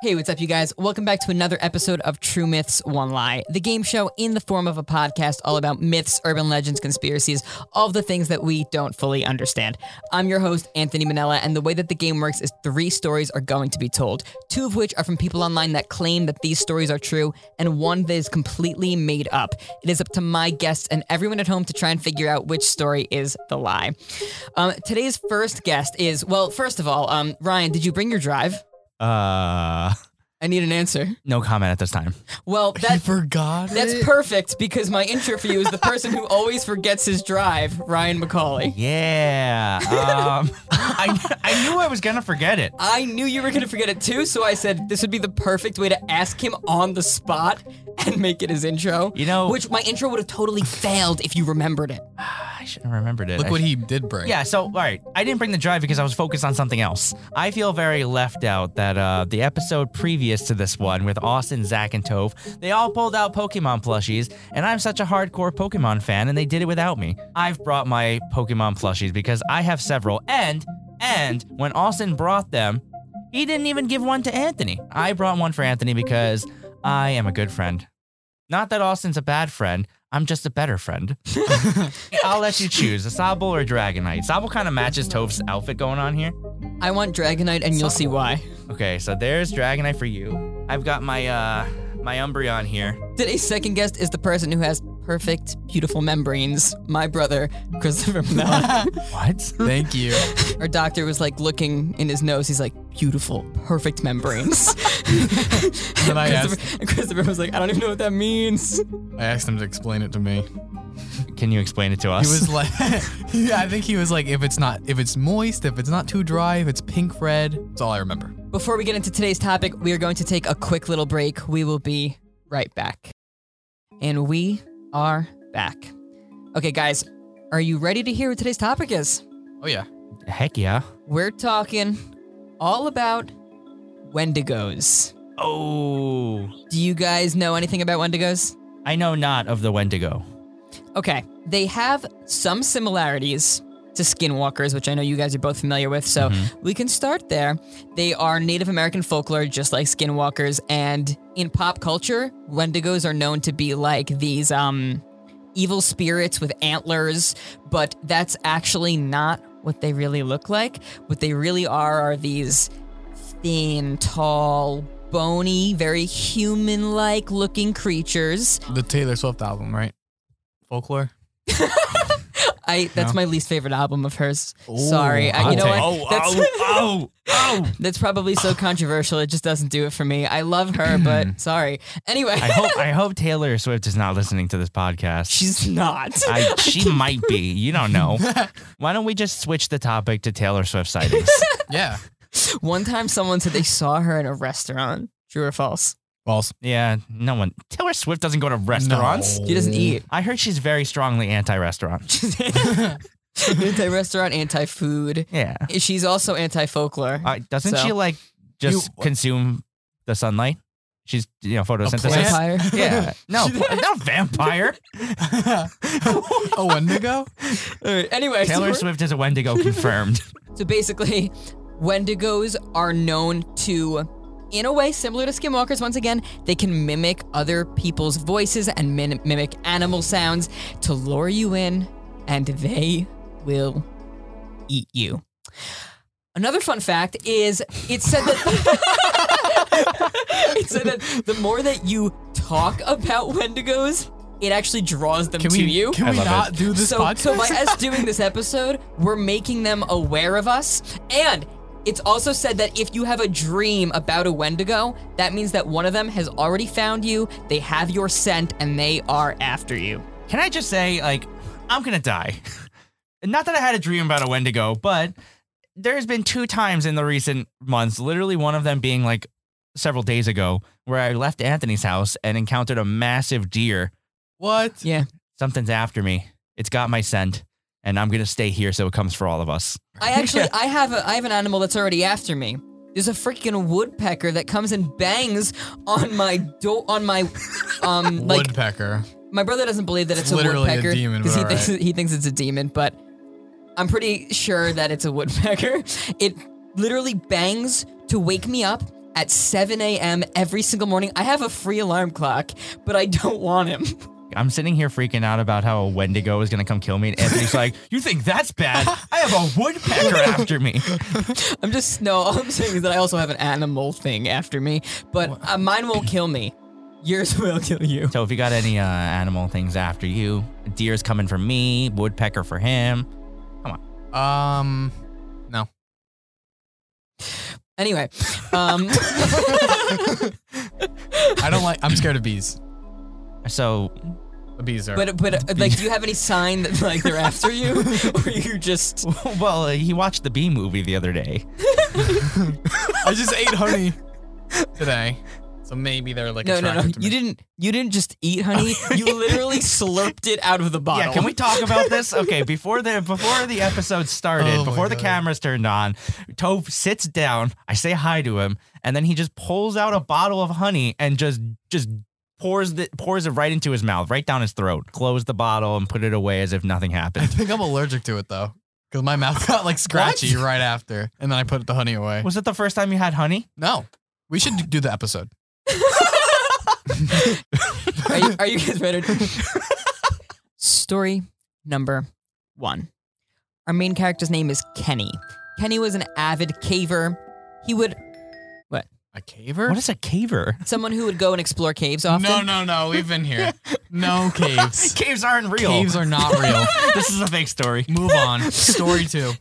Hey, what's up, you guys? Welcome back to another episode of True Myths, One Lie, the game show in the form of a podcast all about myths, urban legends, conspiracies, all the things that we don't fully understand. I'm your host, Anthony Manella, and the way that the game works is three stories are going to be told, two of which are from people online that claim that these stories are true, and one that is completely made up. It is up to my guests and everyone at home to try and figure out which story is the lie. Um, today's first guest is, well, first of all, um, Ryan, did you bring your drive? Uh, I need an answer. no comment at this time. Well, He that forgot. that's it? perfect because my intro for you is the person who always forgets his drive, Ryan McCauley. Yeah. Um, I, I knew I was gonna forget it. I knew you were going to forget it too, so I said this would be the perfect way to ask him on the spot and make it his intro. You know- which my intro would have totally failed if you remembered it. I should have remembered it. Look I what sh- he did bring. Yeah, so all right, I didn't bring the drive because I was focused on something else. I feel very left out that uh, the episode previous to this one with Austin, Zach, and Tove, they all pulled out Pokemon plushies, and I'm such a hardcore Pokemon fan, and they did it without me. I've brought my Pokemon plushies because I have several, and and when Austin brought them, he didn't even give one to Anthony. I brought one for Anthony because I am a good friend. Not that Austin's a bad friend. I'm just a better friend. I'll let you choose a Sobble or Dragonite. Sobble kind of matches Tove's outfit going on here. I want Dragonite, and you'll see why. Okay, so there's Dragonite for you. I've got my uh my Umbreon here. Today's second guest is the person who has perfect, beautiful membranes. My brother, Christopher Manella. What? Thank you. Our doctor was like looking in his nose. He's like, beautiful, perfect membranes. then I asked, and Christopher was like, I don't even know what that means. I asked him to explain it to me. Can you explain it to He us? was like, yeah, I think he was like, if it's not, if it's moist, if it's not too dry, if it's pink red. That's all I remember. Before we get into today's topic, we are going to take a quick little break. We will be right back. And we are back. Okay, guys, are you ready to hear what today's topic is? Oh yeah. Heck yeah. We're talking all about Wendigos. Oh, Do you guys know anything about Wendigos? I know not of the Wendigo. Okay, they have some similarities to skinwalkers, which I know you guys are both familiar with, so we can start there. They are Native American folklore, just like skinwalkers, and in pop culture, Wendigos are known to be like these um, evil spirits with antlers, but that's actually not what they really look like. What they really are are these thin, tall, bony, very human like looking creatures. The Taylor Swift album, right? Folklore. I that's No? my least favorite album of hers. Ooh, Sorry, I, you know what? take. That's, oh, oh. oh. that's probably so controversial. It just doesn't do it for me. I love her, but hmm. sorry. Anyway, I hope I hope Taylor Swift is not listening to this podcast. she's not. I, she might be. You don't know. Why don't we just switch the topic to Taylor Swift sightings? Yeah. One time, someone said they saw her in a restaurant. True or false? False. yeah, no one. Taylor Swift doesn't go to restaurants. No. She doesn't eat. I heard she's very strongly anti-restaurant. anti-restaurant, anti-food. Yeah. She's also anti-folklore. Uh, doesn't So- she like just You- consume the sunlight? She's you know photosynthesis. plant? Vampire. Yeah. No, not vampire. a Wendigo? All right, Anyway, Taylor we're- Swift is a Wendigo confirmed. So basically, Wendigos are known to, in a way similar to skinwalkers, once again, they can mimic other people's voices and min- mimic animal sounds to lure you in, and they will eat you. Another fun fact is it said that it said that the more that you talk about Wendigos, it actually draws them Can to we, you. can I we not it. do this so, podcast? so by us doing this episode, we're making them aware of us. And it's also said that if you have a dream about a Wendigo, that means that one of them has already found you, they have your scent, and they are after you. Can I just say, like, I'm gonna die. Not that I had a dream about a Wendigo, but there's been two times in the recent months, literally one of them being like several days ago, where I left Anthony's house and encountered a massive deer. what? Yeah. Something's after me. It's got my scent, and I'm gonna stay here so it comes for all of us. I actually I have a I have an animal that's already after me. There's a freaking woodpecker that comes and bangs on my door on my um like Woodpecker. my brother doesn't believe that it's, It's a literally a woodpecker because he but thinks alright. he thinks it's a demon, but I'm pretty sure that it's a woodpecker. It literally bangs to wake me up at 7 a.m. every single morning. I have a free alarm clock, but I don't want him. I'm sitting here freaking out about how a Wendigo is gonna come kill me, and Anthony's like, "You think that's bad? I have a woodpecker after me." I'm just no. All I'm saying is that I also have an animal thing after me, but uh, mine won't kill me. Yours will kill you. So if you got any uh, animal things after you, deer's coming for me, woodpecker for him. Come on. Um, no. Anyway, um, I don't like. I'm scared of bees. So The bees are. but but like, do you have any sign that like they're after you, or you just? well, uh, he watched the bee movie the other day. I just ate honey today, so maybe they're like No, no, no. You didn't. You didn't just eat honey. You literally slurped it out of the bottle. Yeah, can we talk about this? Okay, before the before the episode started, Oh before the God. cameras turned on, Tove sits down. I say hi to him, and then he just pulls out a bottle of honey and just just pours the pours it right into his mouth, right down his throat. Close the bottle and put it away as if nothing happened. I think I'm allergic to it though, because my mouth got like scratchy right after, and then I put the honey away. Was it the first time you had honey? No, we should do the episode. Are you, are you guys ready? Story number one. Our main character's name is Kenny. Kenny was an avid caver. He would A caver? What is a caver? someone who would go and explore caves often. No, no, no. We've been here. No caves. Caves aren't real. Caves are not real. this is a fake story. Move on. Story two.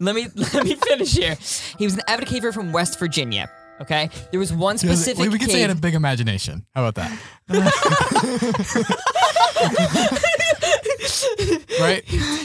Let me let me finish here. He was an avid caver from West Virginia. Okay, there was one specific we, we could cave. say he had a big imagination. How about that? right?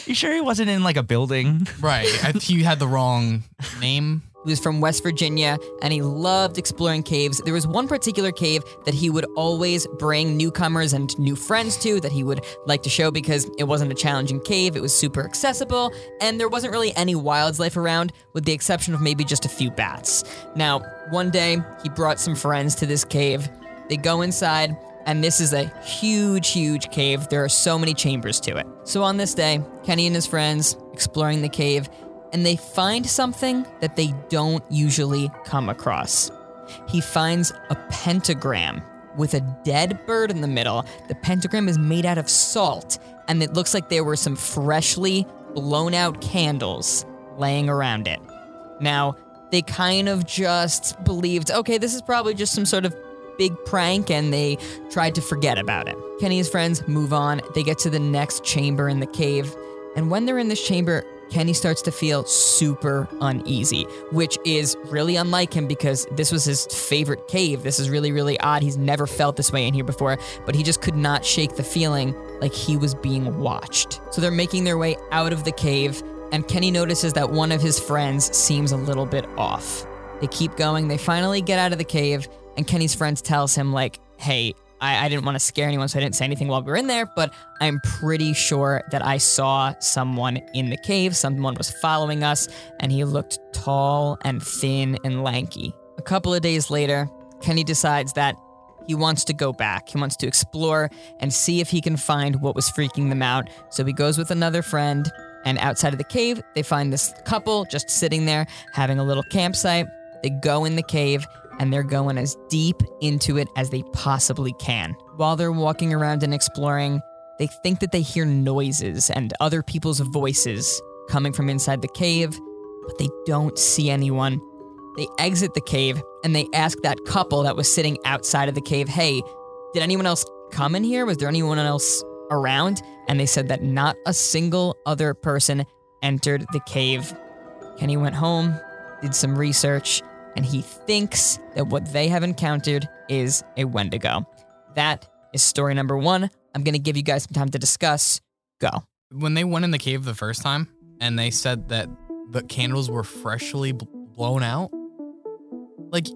You sure he wasn't in like a building? Right. I, he had the wrong name. He was from West Virginia and he loved exploring caves. There was one particular cave that he would always bring newcomers and new friends to that he would like to show because it wasn't a challenging cave, it was super accessible, and there wasn't really any wildlife around, with the exception of maybe just a few bats. Now, one day, he brought some friends to this cave. They go inside, and this is a huge, huge cave. There are so many chambers to it. So on this day, Kenny and his friends exploring the cave, and they find something that they don't usually come across. He finds a pentagram with a dead bird in the middle. The pentagram is made out of salt, and it looks like there were some freshly blown out candles laying around it. Now, they kind of just believed, okay, this is probably just some sort of big prank, and they tried to forget about it. Kenny's friends move on. They get to the next chamber in the cave, and when they're in this chamber, Kenny starts to feel super uneasy, which is really unlike him because this was his favorite cave. This is really, really odd. He's never felt this way in here before, but he just could not shake the feeling like he was being watched. So they're making their way out of the cave, and Kenny notices that one of his friends seems a little bit off. They keep going, they finally get out of the cave, and Kenny's friends tells him, like, hey, I, I didn't want to scare anyone, so I didn't say anything while we were in there, but I'm pretty sure that I saw someone in the cave. Someone was following us, and he looked tall and thin and lanky. A couple of days later, Kenny decides that he wants to go back. He wants to explore and see if he can find what was freaking them out. So he goes with another friend, and outside of the cave, they find this couple just sitting there having a little campsite. They go in the cave and they're going as deep into it as they possibly can. While they're walking around and exploring, they think that they hear noises and other people's voices coming from inside the cave, but they don't see anyone. They exit the cave and they ask that couple that was sitting outside of the cave, hey, did anyone else come in here? Was there anyone else around? And they said that not a single other person entered the cave. Kenny went home, did some research, and he thinks that what they have encountered is a Wendigo. That is story number one. I'm going to give you guys some time to discuss. Go. When they went in the cave the first time and they said that the candles were freshly blown out, like,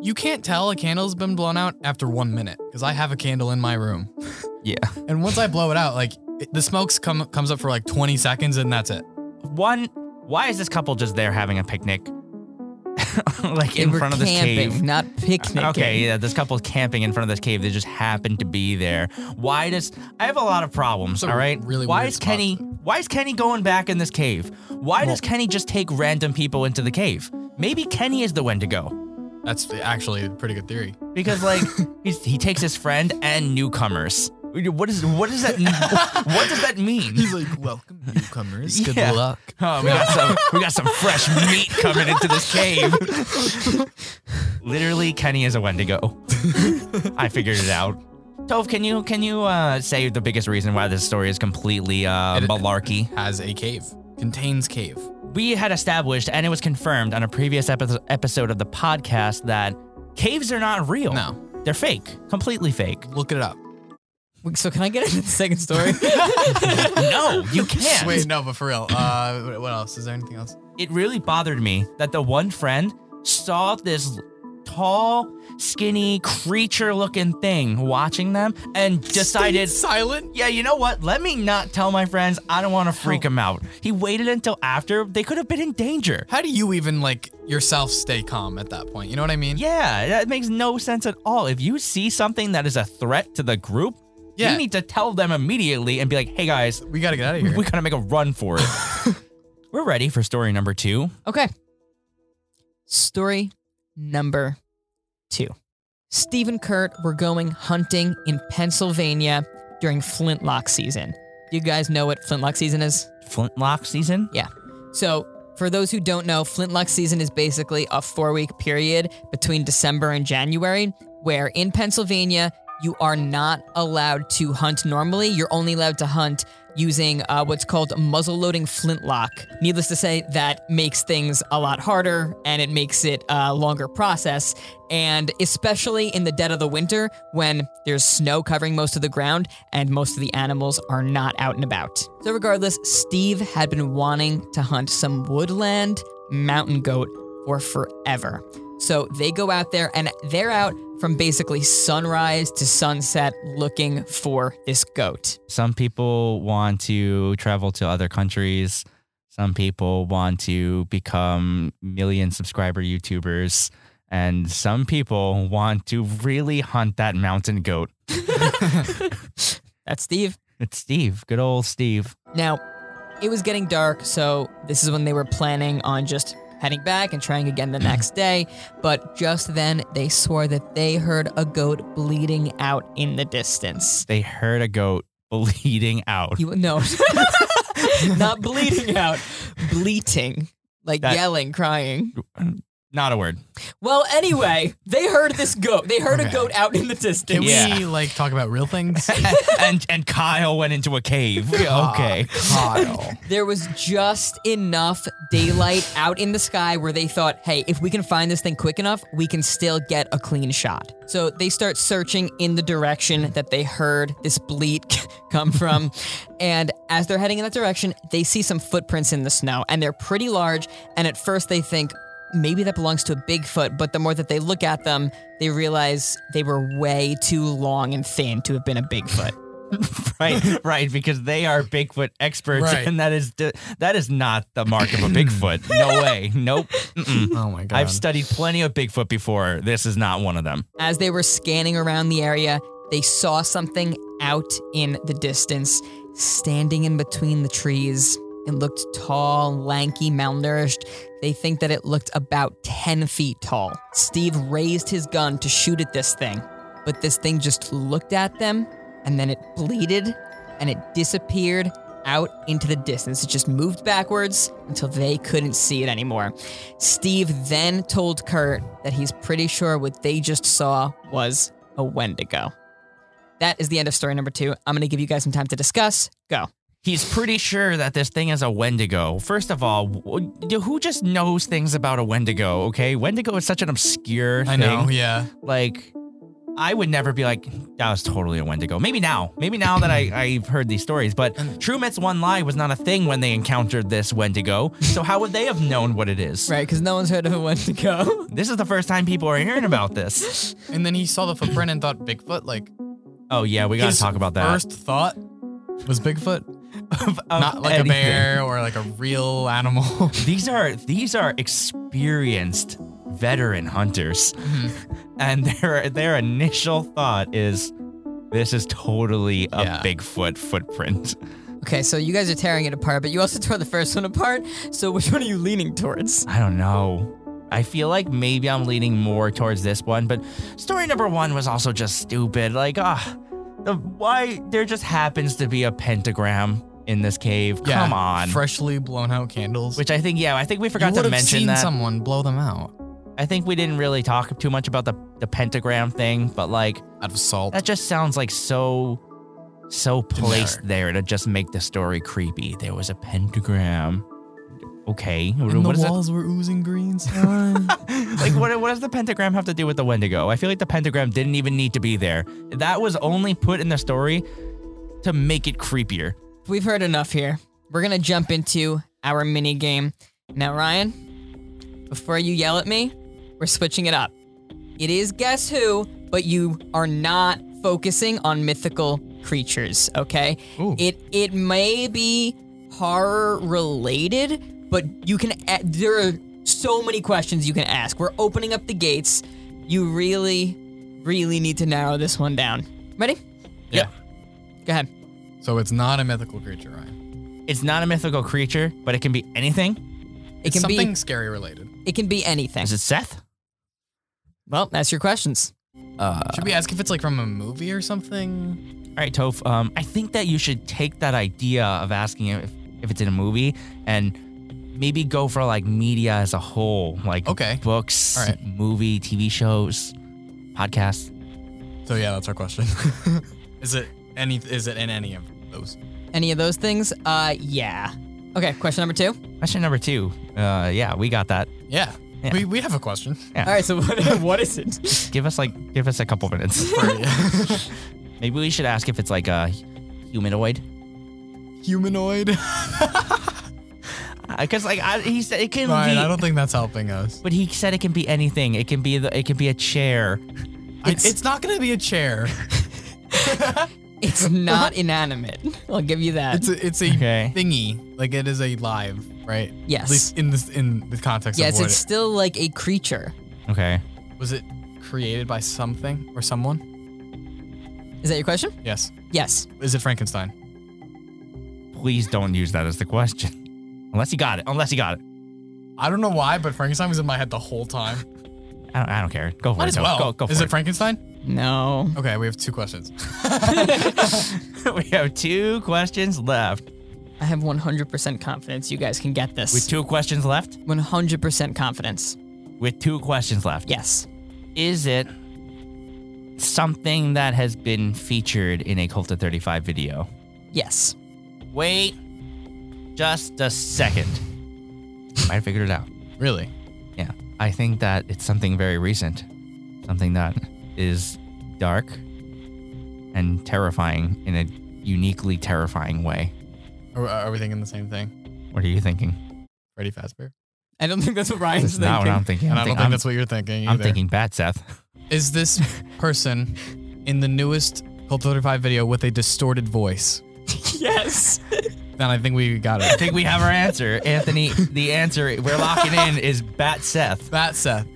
you can't tell a candle's been blown out after one minute because I have a candle in my room. Yeah. And once I blow it out, like, it, the smoke's come comes up for like 20 seconds and that's it. One, why is this couple just there having a picnic? like They in front of this camping, cave. not picnicking. Okay, yeah, this couple's camping in front of this cave. They just happen to be there. Why does I have a lot of problems, all right? really why is spot. Kenny why is Kenny going back in this cave? Why does Kenny just take random people into the cave? Maybe Kenny is the Wendigo. That's actually a pretty good theory. because like he's, he takes his friend and newcomers. What is what does that what does that mean? He's like, welcome newcomers. Good Yeah. luck. Oh, we got some we got some fresh meat coming into this cave. Literally, Kenny is a Wendigo. I figured it out. Tove, can you can you uh, say the biggest reason why this story is completely uh, It- malarkey? Has a cave. Contains cave. We had established, and it was confirmed on a previous epi- episode of the podcast that caves are not real. No. they're fake, completely fake. Look it up. Wait, So can I get into the second story? no, you can't. Wait, no, but for real. Uh, what- what else? Is there anything else? it really bothered me that the one friend saw this tall, skinny, creature looking thing watching them and decided, silent. yeah, you know what? Let me not tell my friends. I don't want to freak them out. He waited until after they could have been in danger. How do you even like yourself stay calm at that point? You know what I mean? Yeah, that makes no sense at all. If you see something that is a threat to the group, Yeah. you need to tell them immediately and be like, hey guys, We gotta get out of here. we gotta make a run for it. We're ready for story number two. Okay. Story number two. Steve and Kurt were going hunting in Pennsylvania during flintlock season. Do you guys know what flintlock season is? Flintlock season? Yeah. So, for those who don't know, flintlock season is basically a four week period between December and January where in Pennsylvania, you are not allowed to hunt normally. You're only allowed to hunt using uh, what's called muzzle loading flintlock. Needless to say, that makes things a lot harder and it makes it a longer process. And especially in the dead of the winter when there's snow covering most of the ground and most of the animals are not out and about. So, regardless, Steve had been wanting to hunt some woodland mountain goat for forever. So they go out there and they're out from basically sunrise to sunset looking for this goat. Some people want to travel to other countries. Some people want to become million subscriber YouTubers. And some people want to really hunt that mountain goat. That's Steve. It's Steve, good old Steve. Now, it was getting dark, so this is when they were planning on just heading back and trying again the next day. But just then, they swore that they heard a goat bleeding out in the distance. They heard a goat bleeding out. You no, not bleeding out, bleating, like That- yelling, crying. Not a word. Well, anyway, they heard this goat. They heard a goat out in the distance. Can Yeah. we like talk about real things? and and Kyle went into a cave. Ah, okay. Kyle. There was just enough daylight out in the sky where they thought, hey, if we can find this thing quick enough, we can still get a clean shot. So they start searching in the direction that they heard this bleat come from. and as they're heading in that direction, they see some footprints in the snow, and they're pretty large. And at first, they think, Maybe that belongs to a Bigfoot, but the more that they look at them, they realize they were way too long and thin to have been a Bigfoot. right, right, because they are Bigfoot experts, Right. and that is that is not the mark of a Bigfoot. No way. Nope. Mm-mm. Oh my god. I've studied plenty of Bigfoot before. This is not one of them. As they were scanning around the area, they saw something out in the distance, standing in between the trees. It looked tall, lanky, malnourished. They think that it looked about 10 feet tall. Steve raised his gun to shoot at this thing, but this thing just looked at them and then it bleated and it disappeared out into the distance. It just moved backwards until they couldn't see it anymore. Steve then told Kurt that he's pretty sure what they just saw was a Wendigo. That is the end of story number two. I'm going to give you guys some time to discuss. Go. He's pretty sure that this thing is a Wendigo. First of all, who just knows things about a Wendigo? Okay, Wendigo is such an obscure Thing. I know. Yeah. Like, I would never be like, that was totally a Wendigo. Maybe now, maybe now that I, I've heard these stories, but True Myths One Lie was not a thing when they encountered this Wendigo. So how would they have known what it is? Right, because no one's heard of a Wendigo. This is the first time people are hearing about this. And then he saw the footprint and thought Bigfoot. Like Oh yeah, we gotta talk about that. First thought was Bigfoot, Of- of not like anything. a bear or like a real animal. These are these are experienced veteran hunters, Mm-hmm. and their their initial thought is, this is totally a Yeah. Bigfoot footprint. okay, so you guys are tearing it apart, but you also tore the first one apart. So which one are you leaning towards? I don't know. I feel like maybe I'm leaning more towards this one, but story number one was also just stupid. Like, ah, the why there just happens to be a pentagram in this cave. Yeah, Come on. Freshly blown out candles. Which I think, yeah, I think we you forgot would to mention seen that. someone blow them out I think we didn't really talk too much about the, the pentagram thing, but like out of salt. that just sounds like so so placed there to just make the story creepy. There was a pentagram. Okay. and what the is it? walls were oozing green slime. like what, what does the pentagram have to do with the Wendigo? I feel like the pentagram didn't even need to be there. That was only put in the story to make it creepier. We've heard enough here. We're gonna jump into our mini game. Now, Ryan, before you yell at me, we're switching it up. It is Guess Who, but you are not focusing on mythical creatures, okay? Ooh. It it may be horror related, but you can there are so many questions you can ask. We're opening up the gates. You really really need to narrow this one down. Ready? yeah. Go ahead. So it's not a mythical creature, Ryan. It's not a mythical creature, but it can be anything. It It's can something be scary related. it can be anything. Is it Seth? Well, that's your questions. Uh, Should we ask if it's like from a movie or something? All right, Toph. Um, I think that you should take that idea of asking if, if it's in a movie and maybe go for like media as a whole, like Okay. books, All right. movie, TV shows, podcasts. So yeah, that's our question. is it any? Is it in any of those? Any of those things? Uh, yeah. Okay, question number two. Question number two. Uh, yeah, we got that. Yeah. Yeah. We, we have a question. Yeah. All right, so what, what is it? Give us like, give us a couple minutes. maybe we should ask if it's like a humanoid, Humanoid. because like I, he said it can Ryan, be. I don't think that's helping us. but he said it can be anything. It can be the. It can be a chair. It's, it's not gonna be a chair. It's not inanimate. I'll give you that. It's a, it's a Okay. thingy. Like it is a live, right? Yes. At least in this in the context yes, of what it's still like a creature. Okay. was it created by something or someone? Is that your question? Yes. Yes. Is it Frankenstein? Please don't use that as the question. Unless you got it. Unless you got it. I don't know why, but Frankenstein was in my head the whole time. I don't, I don't care. Go for Might it. as well. Go, go for is it. it Frankenstein? No. Okay, we have two questions. we have two questions left. I have 100% confidence you guys can get this. With two questions left? 100% confidence. With two questions left. Yes. Is it something that has been featured in a Cult of 35 video? Yes. Wait just a second. Might have figured it out. Really? Yeah. I think that it's something very recent. Something that is dark and terrifying in a uniquely terrifying way. Are, are we thinking the same thing? What are you thinking? Freddy Fazbear? I don't think that's what Ryan's That's not what. I'm thinking. And I'm I don't think- think I'm- that's what you're thinking. I'm thinking Bat Seth. Is this person in the newest Cult 35 video with a distorted voice? yes. Then I think we got it. I it. think we have our answer. Anthony, the answer we're locking in is Bat Seth. That Seth.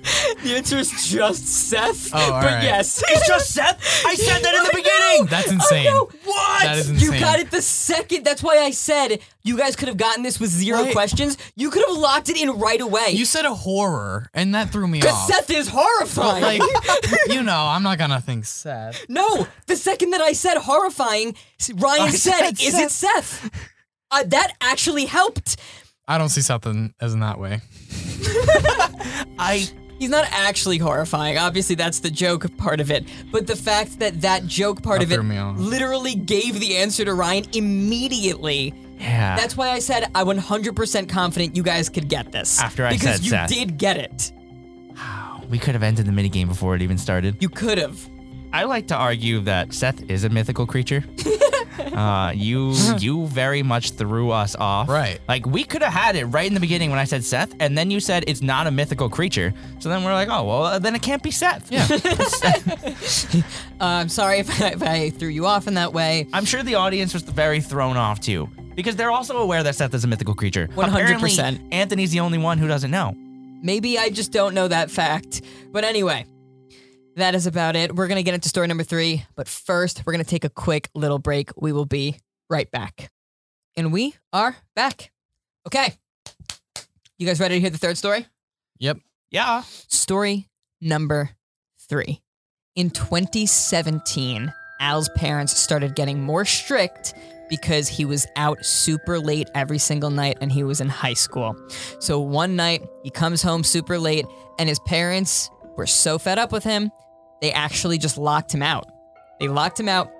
The answer is just Seth. Oh, all but right. yes. It's just Seth. I said that in the beginning. That's insane. know. What? That is You insane. got it the second. That's why I said you guys could have gotten this with zero Right. questions. You could have locked it in right away. You said a horror, and that threw me Because off. Seth is horrifying. like, you know, I'm not gonna think Seth. no, the second that I said horrifying, Ryan I said, said "Is it Seth?" Uh, that actually helped. I don't see something as in that way. I He's not actually horrifying. Obviously, that's the joke part of it. But the fact that that joke part That of it threw me off. literally gave the answer to Ryan immediately. yeah. That's why I said I'm 100% confident you guys could get this. After I because said you Seth. did get it. we could have ended the minigame before it even started. You could have. I like to argue that Seth is a mythical creature. uh, you you very much threw us off. Right. Like we could have had it right in the beginning when I said Seth, and then you said it's not a mythical creature. So then we're like, oh well, uh, then it can't be Seth. Yeah. Uh, I'm sorry if I, if I threw you off in that way. I'm sure the audience was very thrown off too, because they're also aware that Seth is a mythical creature. 100%. Apparently, Anthony's the only one who doesn't know. Maybe I just don't know that fact. But anyway, that is about it. We're going to get into story number three. But first, we're going to take a quick little break. We will be right back. And we are back. Okay. You guys ready to hear the third story? yep. Yeah. Story number three. In 2017, Al's parents started getting more strict because he was out super late every single night and he was in high school. So one night, he comes home super late, and his parents were so fed up with him, they actually just locked him out. They locked him out.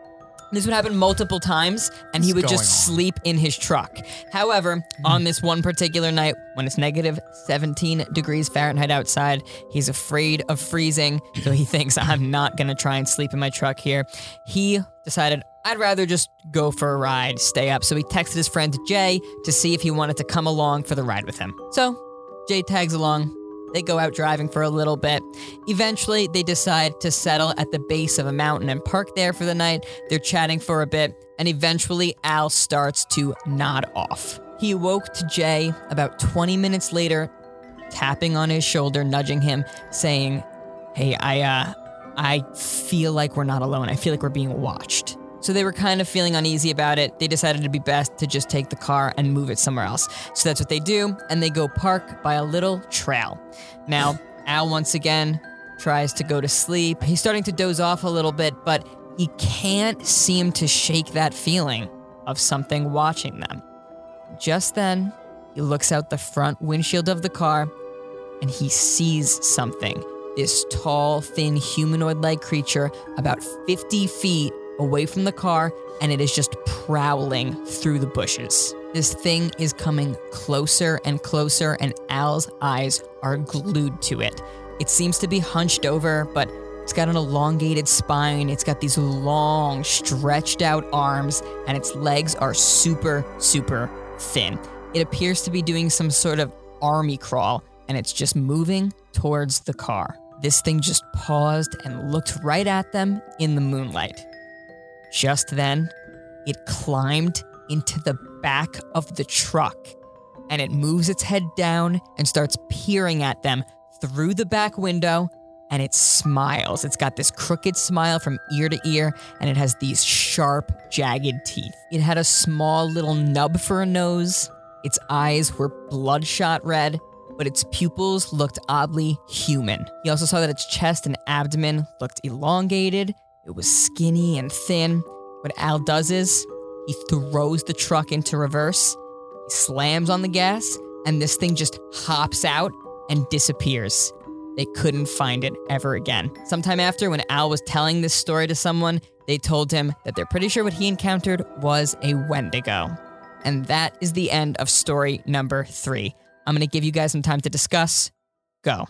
This would happen multiple times, and he What's would just on? sleep in his truck. However, hmm. on this one particular night, when it's negative 17 degrees Fahrenheit outside, he's afraid of freezing, so he thinks, I'm not gonna try and sleep in my truck here. He decided, I'd rather just go for a ride, stay up. So he texted his friend Jay to see if he wanted to come along for the ride with him. So Jay tags along. They go out driving for a little bit. Eventually, they decide to settle at the base of a mountain and park there for the night. They're chatting for a bit, and eventually, Al starts to nod off. He awoke to Jay about 20 minutes later, tapping on his shoulder, nudging him, saying, Hey, I, uh, I feel like we're not alone. I feel like we're being watched. So they were kind of feeling uneasy about it. They decided it'd be best to just take the car and move it somewhere else. So that's what they do, and they go park by a little trail. Now, Al once again tries to go to sleep. He's starting to doze off a little bit, but he can't seem to shake that feeling of something watching them. Just then, he looks out the front windshield of the car and he sees something. This tall, thin, humanoid like creature about 50 feet away from the car, and it is just prowling through the bushes. This thing is coming closer and closer, and Al's eyes are glued to it. It seems to be hunched over, but it's got an elongated spine. It's got these long, stretched out arms, and its legs are super, super thin. It appears to be doing some sort of army crawl, and it's just moving towards the car. This thing just paused and looked right at them in the moonlight. Just then, it climbed into the back of the truck and it moves its head down and starts peering at them through the back window and it smiles. It's got this crooked smile from ear to ear and it has these sharp, jagged teeth. It had a small little nub for a nose. Its eyes were bloodshot red, but its pupils looked oddly human. He also saw that its chest and abdomen looked elongated. It was skinny and thin. What Al does is he throws the truck into reverse, he slams on the gas, and this thing just hops out and disappears. They couldn't find it ever again. Sometime after, when Al was telling this story to someone, they told him that they're pretty sure what he encountered was a Wendigo. And that is the end of story number three. I'm gonna give you guys some time to discuss. Go.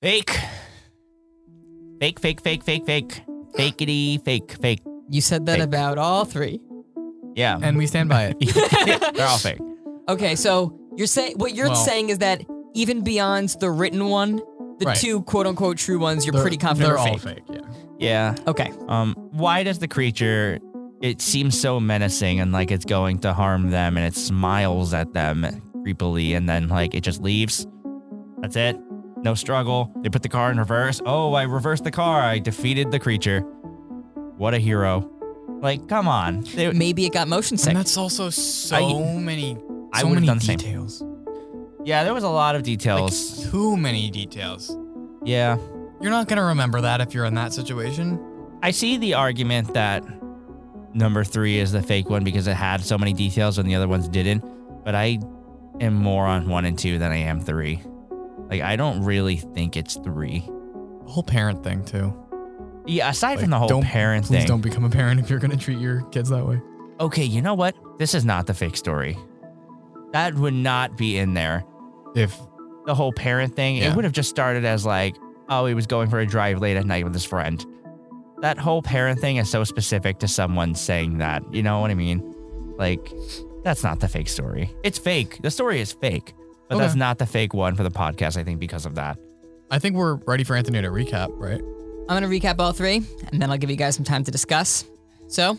Fake. Fake, fake, fake, fake, fake. Fakeity, fake, fake. You said that Fake. about all three. Yeah. And we stand by it. They're all fake. Okay, so you're saying what you're Well- saying is that even beyond the written one, the Right. two quote unquote true ones, you're They're- pretty confident They're are all fake. fake, yeah. Yeah. Okay. Um, why does the creature it seems so menacing and like it's going to harm them and it smiles at them creepily and then like it just leaves? That's it. No struggle. They put the car in reverse. Oh, I reversed the car. I defeated the creature. What a hero. Like, come on. They- Maybe it got motion sick. And that's also so I- many, I so would've many done the same. details. yeah, there was a lot of Like, details. too many details. yeah. You're not gonna remember that if you're in that situation. I see the argument that number three is the fake one because it had so many details and the other ones didn't. But I am more on one and two than I am three. Like I don't really think it's three. The whole parent thing too. Yeah, aside from the whole don't- parent Please thing. don't become a parent if you're gonna treat your kids that way. Okay, you know what? This is not the fake story. That would not be in there. If The whole parent thing, it would have just started as like, oh, he was going for a drive late at night with his friend. That whole parent thing is so specific to someone saying that. You know what I mean? Like, that's not the fake story. It's fake. The story is fake, but that's not the fake one for the podcast, I think, because of that. I think we're ready for Anthony to recap, right? I'm going to recap all three, and then I'll give you guys some time to discuss. So,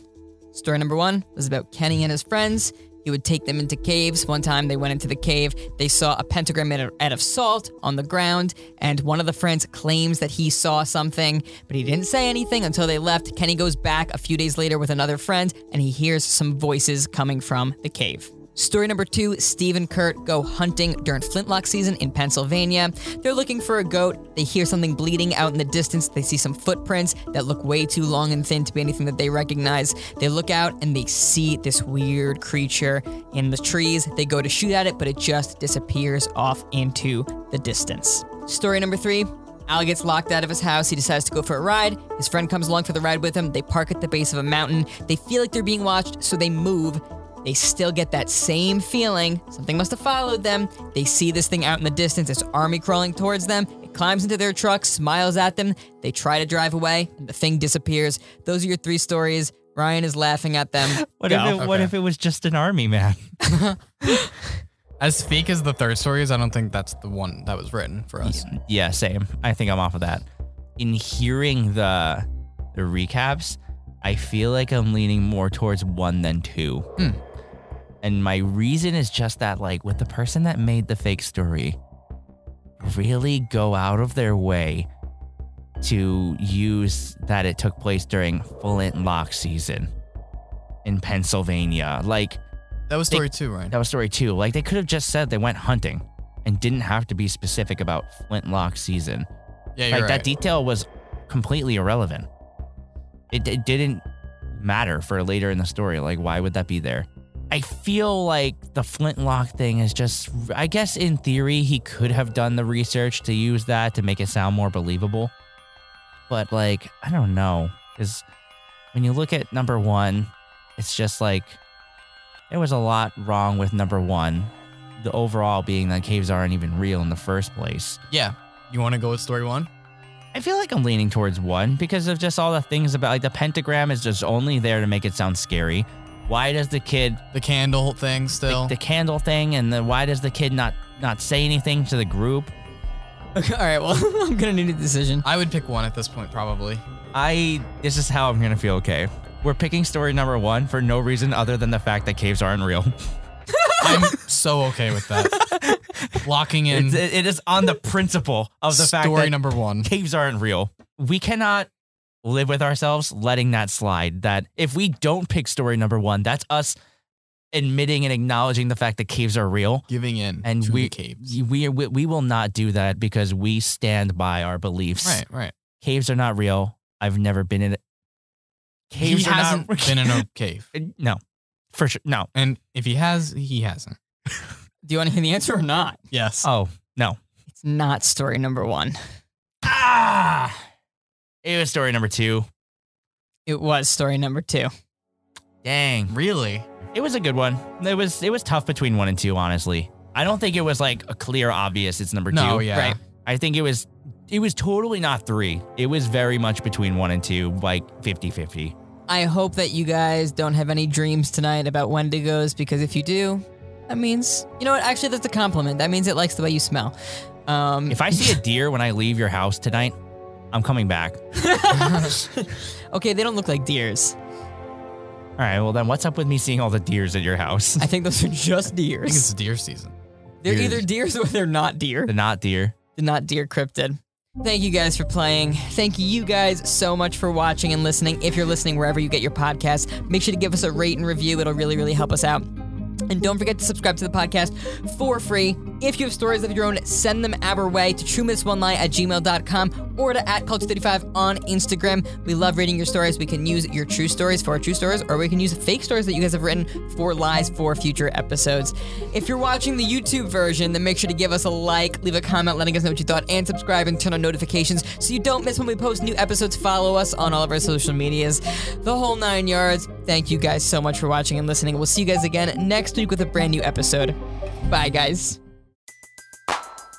story number one was about Kenny and his friends. He would take them into caves. One time they went into the cave. They saw a pentagram made out of salt on the ground, and one of the friends claims that he saw something, but he didn't say anything until they left. Kenny goes back a few days later with another friend, and he hears some voices coming from the cave. Story number two Steve and Kurt go hunting during flintlock season in Pennsylvania. They're looking for a goat. They hear something bleeding out in the distance. They see some footprints that look way too long and thin to be anything that they recognize. They look out and they see this weird creature in the trees. They go to shoot at it, but it just disappears off into the distance. Story number three Al gets locked out of his house. He decides to go for a ride. His friend comes along for the ride with him. They park at the base of a mountain. They feel like they're being watched, so they move. They still get that same feeling. Something must have followed them. They see this thing out in the distance, this army crawling towards them. It climbs into their truck, smiles at them. They try to drive away, and the thing disappears. Those are your three stories. Ryan is laughing at them. What Go. if it, what if it was just an army man? As fake as the third story is, I don't think that's the one that was written for us. Yeah, same. I think I'm off of that. In hearing the the recaps, I feel like I'm leaning more towards one than two. Hmm. And my reason is just that, like, with the person that made the fake story, really go out of their way to use that it took place during Flintlock season in Pennsylvania. Like, That was They- story two, right? that was story two. Like, they could have just said they went hunting and didn't have to be specific about Flintlock season. Yeah, you're like right. that detail was completely irrelevant. It, it didn't matter for later in the story. Like, why would that be there? I feel like the flintlock thing is just, I guess in theory, he could have done the research to use that to make it sound more believable. But, like, I don't know. Because when you look at number one, it's just like there was a lot wrong with number one. The overall being that caves aren't even real in the first place. yeah. You want to go with story one? I feel like I'm leaning towards one because of just all the things about like the pentagram is just only there to make it sound scary. Why does the kid The candle thing the, still. the candle thing and then why does the kid not not say anything to the group? Okay, all right, well, I'm gonna need a decision. I would pick one at this point, probably. I this is how I'm gonna feel. Okay, we're picking story number one for no reason other than the fact that caves aren't real. I'm so okay with that. Locking in It's, it is on the principle of the fact story that number one. caves aren't real. We cannot live with ourselves letting that slide. That if we don't pick story number one, that's us admitting and acknowledging the fact that caves are real. Giving in And to we, the caves. we we we will not do that because we stand by our beliefs. Right, right. Caves are not real. I've never been in it. Caves he are hasn't not been in a cave. No, for sure. No. And if he has, he hasn't. Do you want to hear the answer or not? Yes. Oh no. It's not story number one. Ah. It was story number two. It was story number two. Dang. really? It was a good one. It was it was tough between one and two, honestly. I don't think it was like a clear obvious it's number No, two. yeah. Right. I think it was it was totally not three. It was very much between one and two, like 50-50. I hope that you guys don't have any dreams tonight about Wendigos because if you do, that means you know what? Actually, that's a compliment. That means it likes the way you smell. Um, If I see a deer when I leave your house tonight, I'm coming back. okay, they don't look like deers. All right, well then what's up with me seeing all the deers at your house? I think those are just deers. I think it's deer season. They're deers. either deers or they're not deer. the not deer. They're not deer cryptid. Thank you guys for playing. Thank you guys so much for watching and listening. If you're listening wherever you get your podcasts, make sure to give us a rate and review. It'll really, really help us out. And don't forget to subscribe to the podcast for free. If you have stories of your own, send them our way to truemythsonline at gmail.com or to at culture35 on Instagram. We love reading your stories. We can use your true stories for our true stories, or we can use fake stories that you guys have written for lies for future episodes. If you're watching the YouTube version, then make sure to give us a like, leave a comment letting us know what you thought, and subscribe and turn on notifications so you don't miss when we post new episodes. Follow us on all of our social medias, the whole nine yards. Thank you guys so much for watching and listening. We'll see you guys again next week with a brand new episode. Bye, guys.